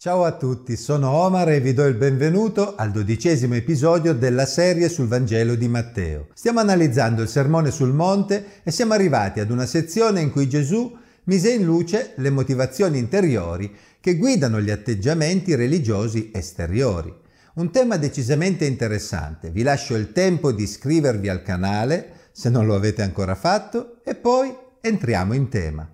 Ciao a tutti, sono Omar e vi do il benvenuto al dodicesimo episodio della serie sul Vangelo di Matteo. Stiamo analizzando il Sermone sul Monte e siamo arrivati ad una sezione in cui Gesù mise in luce le motivazioni interiori che guidano gli atteggiamenti religiosi esteriori. Un tema decisamente interessante. Vi lascio il tempo di iscrivervi al canale se non lo avete ancora fatto e poi entriamo in tema.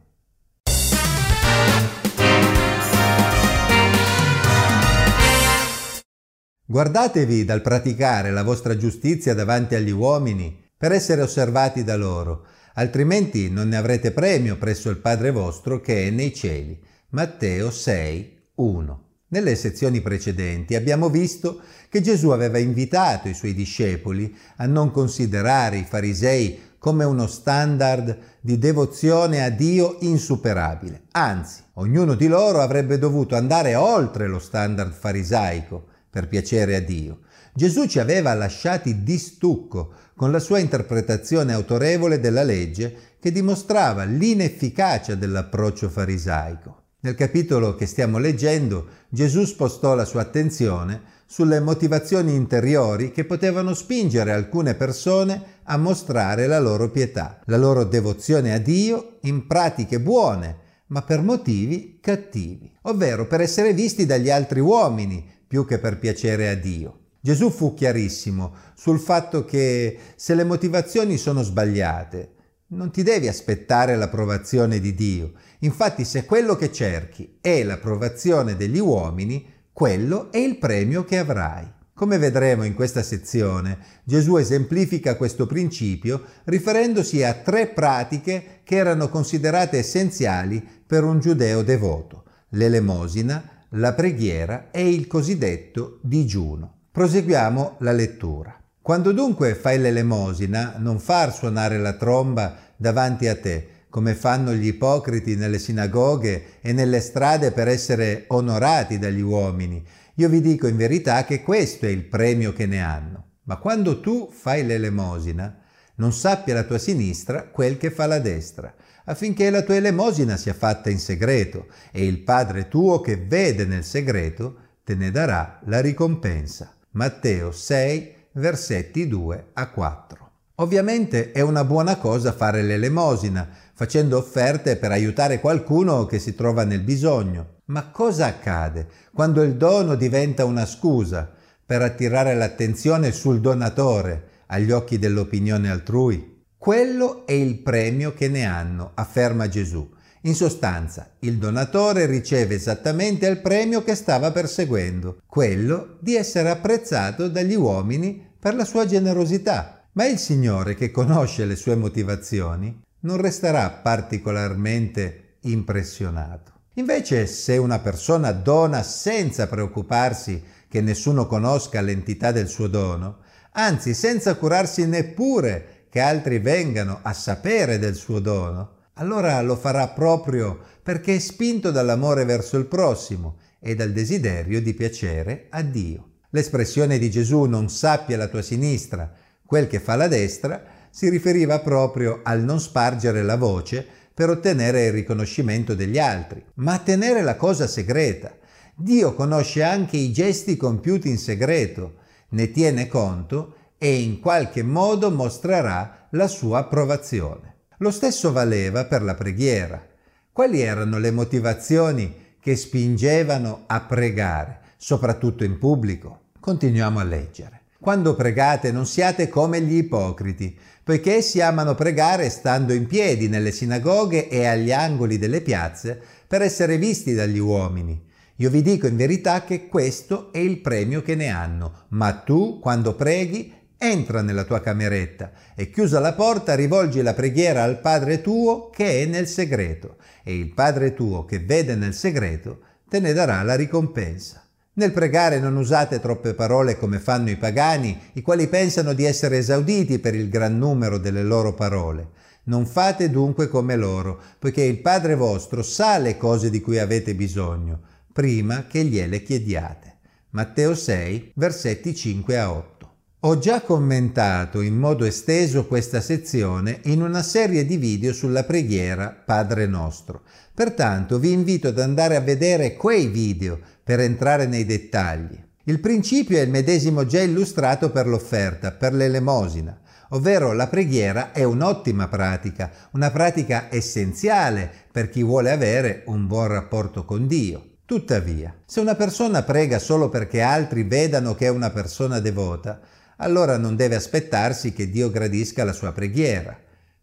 Guardatevi dal praticare la vostra giustizia davanti agli uomini per essere osservati da loro, altrimenti non ne avrete premio presso il Padre vostro che è nei cieli. Matteo 6, 1. Nelle sezioni precedenti abbiamo visto che Gesù aveva invitato i suoi discepoli a non considerare i farisei come uno standard di devozione a Dio insuperabile. Anzi, ognuno di loro avrebbe dovuto andare oltre lo standard farisaico per piacere a Dio. Gesù ci aveva lasciati di stucco con la sua interpretazione autorevole della legge che dimostrava l'inefficacia dell'approccio farisaico. Nel capitolo che stiamo leggendo, Gesù spostò la sua attenzione sulle motivazioni interiori che potevano spingere alcune persone a mostrare la loro pietà, la loro devozione a Dio in pratiche buone, ma per motivi cattivi, ovvero per essere visti dagli altri uomini, più che per piacere a Dio. Gesù fu chiarissimo sul fatto che se le motivazioni sono sbagliate, non ti devi aspettare l'approvazione di Dio. Infatti se quello che cerchi è l'approvazione degli uomini, quello è il premio che avrai. Come vedremo in questa sezione, Gesù esemplifica questo principio riferendosi a tre pratiche che erano considerate essenziali per un giudeo devoto, l'elemosina, la preghiera e il cosiddetto digiuno. Proseguiamo la lettura. Quando dunque fai l'elemosina, non far suonare la tromba davanti a te, come fanno gli ipocriti nelle sinagoghe e nelle strade per essere onorati dagli uomini. Io vi dico in verità che questo è il premio che ne hanno. Ma quando tu fai l'elemosina, non sappia la tua sinistra quel che fa la destra, affinché la tua elemosina sia fatta in segreto, e il Padre tuo che vede nel segreto te ne darà la ricompensa. Matteo 6, versetti 2 a 4. Ovviamente è una buona cosa fare l'elemosina, facendo offerte per aiutare qualcuno che si trova nel bisogno. Ma cosa accade quando il dono diventa una scusa per attirare l'attenzione sul donatore agli occhi dell'opinione altrui? Quello è il premio che ne hanno, afferma Gesù. In sostanza, il donatore riceve esattamente il premio che stava perseguendo, quello di essere apprezzato dagli uomini per la sua generosità. Ma il Signore, che conosce le sue motivazioni, non resterà particolarmente impressionato. Invece, se una persona dona senza preoccuparsi che nessuno conosca l'entità del suo dono, anzi senza curarsi neppure che altri vengano a sapere del suo dono, allora lo farà proprio perché è spinto dall'amore verso il prossimo e dal desiderio di piacere a Dio. L'espressione di Gesù non sappia la tua sinistra quel che fa la destra si riferiva proprio al non spargere la voce per ottenere il riconoscimento degli altri, ma tenere la cosa segreta. Dio conosce anche i gesti compiuti in segreto, ne tiene conto e in qualche modo mostrerà la sua approvazione. Lo stesso valeva per la preghiera. Quali erano le motivazioni che spingevano a pregare, soprattutto in pubblico? Continuiamo a leggere. Quando pregate non siate come gli ipocriti, poiché essi amano pregare stando in piedi nelle sinagoghe e agli angoli delle piazze per essere visti dagli uomini. Io vi dico in verità che questo è il premio che ne hanno, ma tu, quando preghi, entra nella tua cameretta e chiusa la porta rivolgi la preghiera al Padre tuo che è nel segreto e il Padre tuo che vede nel segreto te ne darà la ricompensa. Nel pregare non usate troppe parole come fanno i pagani, i quali pensano di essere esauditi per il gran numero delle loro parole. Non fate dunque come loro, poiché il Padre vostro sa le cose di cui avete bisogno, prima che gliele chiediate. Matteo 6, versetti 5 a 8. Ho già commentato in modo esteso questa sezione in una serie di video sulla preghiera Padre nostro. Pertanto vi invito ad andare a vedere quei video per entrare nei dettagli. Il principio è il medesimo già illustrato per l'offerta, per l'elemosina, ovvero la preghiera è un'ottima pratica, una pratica essenziale per chi vuole avere un buon rapporto con Dio. Tuttavia, se una persona prega solo perché altri vedano che è una persona devota, allora non deve aspettarsi che Dio gradisca la sua preghiera.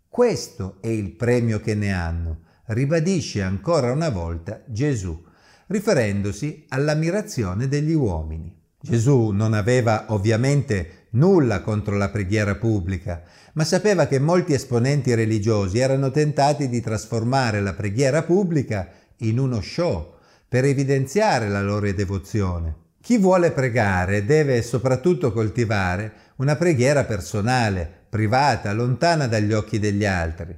Questo è il premio che ne hanno, ribadisce ancora una volta Gesù, riferendosi all'ammirazione degli uomini. Gesù non aveva ovviamente nulla contro la preghiera pubblica, ma sapeva che molti esponenti religiosi erano tentati di trasformare la preghiera pubblica in uno show per evidenziare la loro devozione. Chi vuole pregare deve soprattutto coltivare una preghiera personale, privata, lontana dagli occhi degli altri.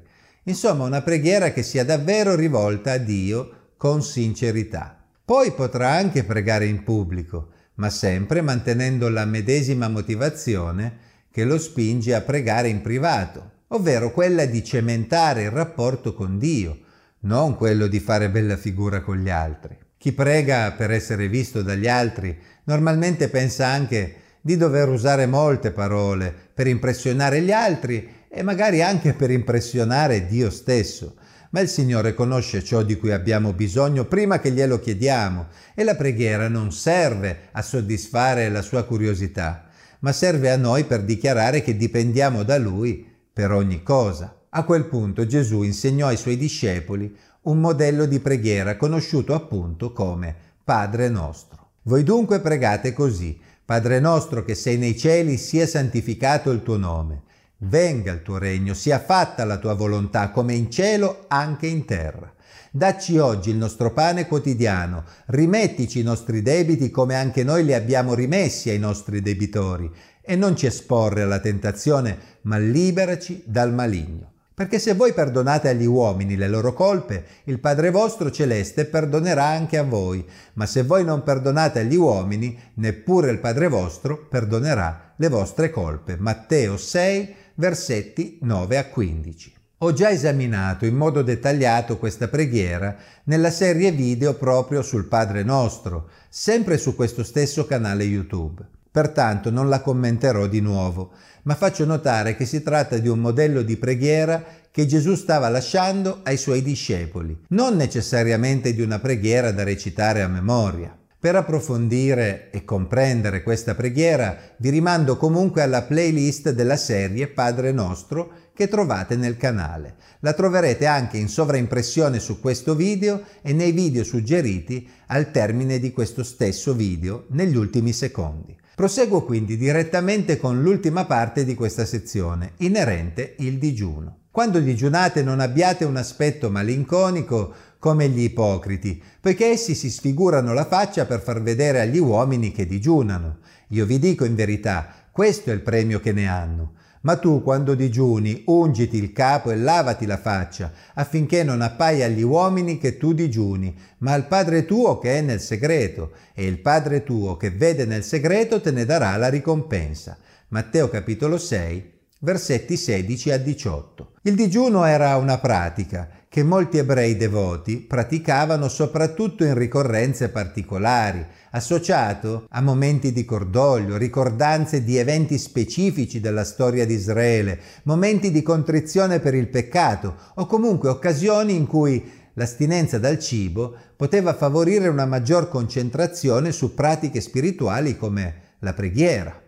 Insomma, una preghiera che sia davvero rivolta a Dio con sincerità. Poi potrà anche pregare in pubblico, ma sempre mantenendo la medesima motivazione che lo spinge a pregare in privato, ovvero quella di cementare il rapporto con Dio, non quello di fare bella figura con gli altri. Chi prega per essere visto dagli altri normalmente pensa anche di dover usare molte parole per impressionare gli altri e magari anche per impressionare Dio stesso. Ma il Signore conosce ciò di cui abbiamo bisogno prima che glielo chiediamo e la preghiera non serve a soddisfare la sua curiosità, ma serve a noi per dichiarare che dipendiamo da Lui per ogni cosa. A quel punto Gesù insegnò ai suoi discepoli un modello di preghiera conosciuto appunto come Padre nostro. Voi dunque pregate così, Padre nostro che sei nei cieli, sia santificato il tuo nome, venga il tuo regno, sia fatta la tua volontà come in cielo anche in terra. Dacci oggi il nostro pane quotidiano, rimettici i nostri debiti come anche noi li abbiamo rimessi ai nostri debitori, e non ci esporre alla tentazione, ma liberaci dal maligno. Perché se voi perdonate agli uomini le loro colpe, il Padre vostro celeste perdonerà anche a voi, ma se voi non perdonate agli uomini, neppure il Padre vostro perdonerà le vostre colpe. Matteo 6, versetti 9 a 15. Ho già esaminato in modo dettagliato questa preghiera nella serie video proprio sul Padre nostro, sempre su questo stesso canale YouTube. Pertanto non la commenterò di nuovo, ma faccio notare che si tratta di un modello di preghiera che Gesù stava lasciando ai suoi discepoli, non necessariamente di una preghiera da recitare a memoria. Per approfondire e comprendere questa preghiera vi rimando comunque alla playlist della serie Padre Nostro che trovate nel canale. La troverete anche in sovraimpressione su questo video e nei video suggeriti al termine di questo stesso video negli ultimi secondi. Proseguo quindi direttamente con l'ultima parte di questa sezione, inerente il digiuno. Quando digiunate non abbiate un aspetto malinconico come gli ipocriti, poiché essi si sfigurano la faccia per far vedere agli uomini che digiunano. Io vi dico in verità, questo è il premio che ne hanno. Ma tu, quando digiuni, ungiti il capo e lavati la faccia, affinché non appaia agli uomini che tu digiuni, ma al Padre tuo che è nel segreto, e il Padre tuo che vede nel segreto te ne darà la ricompensa. Matteo capitolo 6, versetti 16 a 18. Il digiuno era una pratica che molti ebrei devoti praticavano soprattutto in ricorrenze particolari, associato a momenti di cordoglio, ricordanze di eventi specifici della storia di Israele, momenti di contrizione per il peccato o comunque occasioni in cui l'astinenza dal cibo poteva favorire una maggior concentrazione su pratiche spirituali come la preghiera.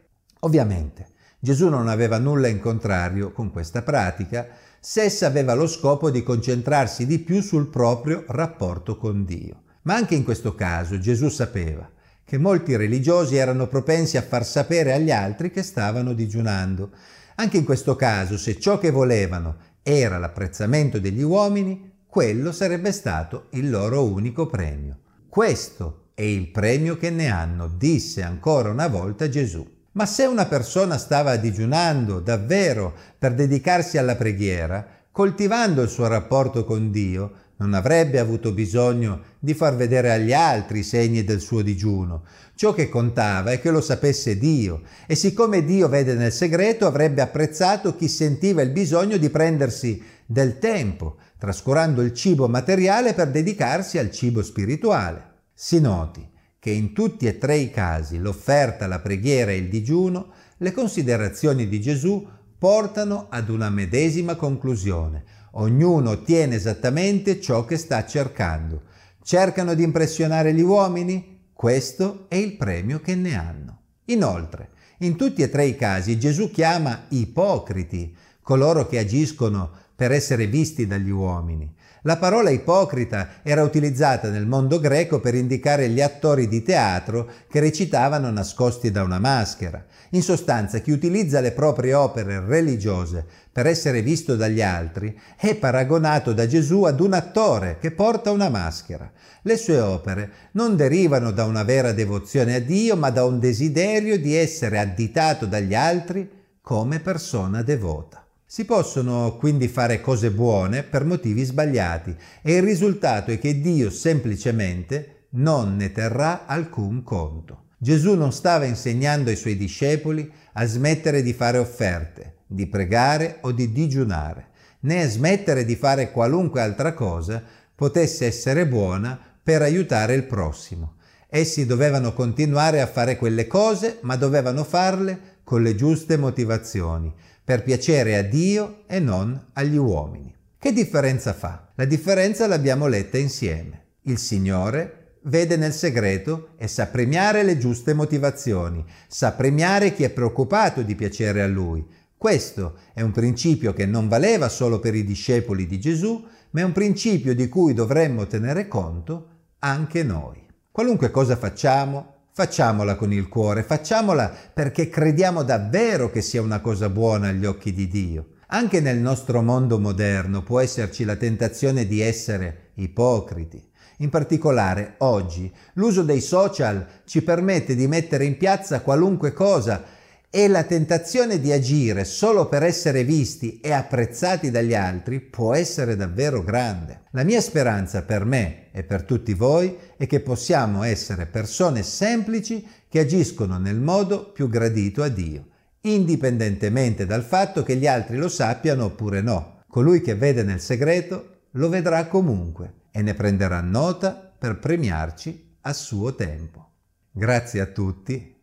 Ovviamente, Gesù non aveva nulla in contrario con questa pratica se essa aveva lo scopo di concentrarsi di più sul proprio rapporto con Dio. Ma anche in questo caso Gesù sapeva che molti religiosi erano propensi a far sapere agli altri che stavano digiunando. Anche in questo caso, se ciò che volevano era l'apprezzamento degli uomini, quello sarebbe stato il loro unico premio. Questo è il premio che ne hanno, disse ancora una volta Gesù. Ma se una persona stava digiunando davvero per dedicarsi alla preghiera, coltivando il suo rapporto con Dio, non avrebbe avuto bisogno di far vedere agli altri i segni del suo digiuno. Ciò che contava è che lo sapesse Dio e siccome Dio vede nel segreto avrebbe apprezzato chi sentiva il bisogno di prendersi del tempo, trascurando il cibo materiale per dedicarsi al cibo spirituale. Si noti che in tutti e tre i casi, l'offerta, la preghiera e il digiuno, le considerazioni di Gesù portano ad una medesima conclusione. Ognuno ottiene esattamente ciò che sta cercando. Cercano di impressionare gli uomini? Questo è il premio che ne hanno. Inoltre, in tutti e tre i casi Gesù chiama ipocriti coloro che agiscono per essere visti dagli uomini. La parola ipocrita era utilizzata nel mondo greco per indicare gli attori di teatro che recitavano nascosti da una maschera. In sostanza, chi utilizza le proprie opere religiose per essere visto dagli altri è paragonato da Gesù ad un attore che porta una maschera. Le sue opere non derivano da una vera devozione a Dio, ma da un desiderio di essere additato dagli altri come persona devota. Si possono quindi fare cose buone per motivi sbagliati e il risultato è che Dio semplicemente non ne terrà alcun conto. Gesù non stava insegnando ai suoi discepoli a smettere di fare offerte, di pregare o di digiunare, né a smettere di fare qualunque altra cosa potesse essere buona per aiutare il prossimo. Essi dovevano continuare a fare quelle cose, ma dovevano farle con le giuste motivazioni, per piacere a Dio e non agli uomini. Che differenza fa? La differenza l'abbiamo letta insieme. Il Signore vede nel segreto e sa premiare le giuste motivazioni, sa premiare chi è preoccupato di piacere a Lui. Questo è un principio che non valeva solo per i discepoli di Gesù, ma è un principio di cui dovremmo tenere conto anche noi. Qualunque cosa facciamo, Facciamola con il cuore, facciamola perché crediamo davvero che sia una cosa buona agli occhi di Dio. Anche nel nostro mondo moderno può esserci la tentazione di essere ipocriti. In particolare oggi l'uso dei social ci permette di mettere in piazza qualunque cosa e la tentazione di agire solo per essere visti e apprezzati dagli altri può essere davvero grande. La mia speranza per me e per tutti voi è che possiamo essere persone semplici che agiscono nel modo più gradito a Dio, indipendentemente dal fatto che gli altri lo sappiano oppure no. Colui che vede nel segreto lo vedrà comunque e ne prenderà nota per premiarci a suo tempo. Grazie a tutti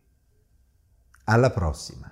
alla prossima!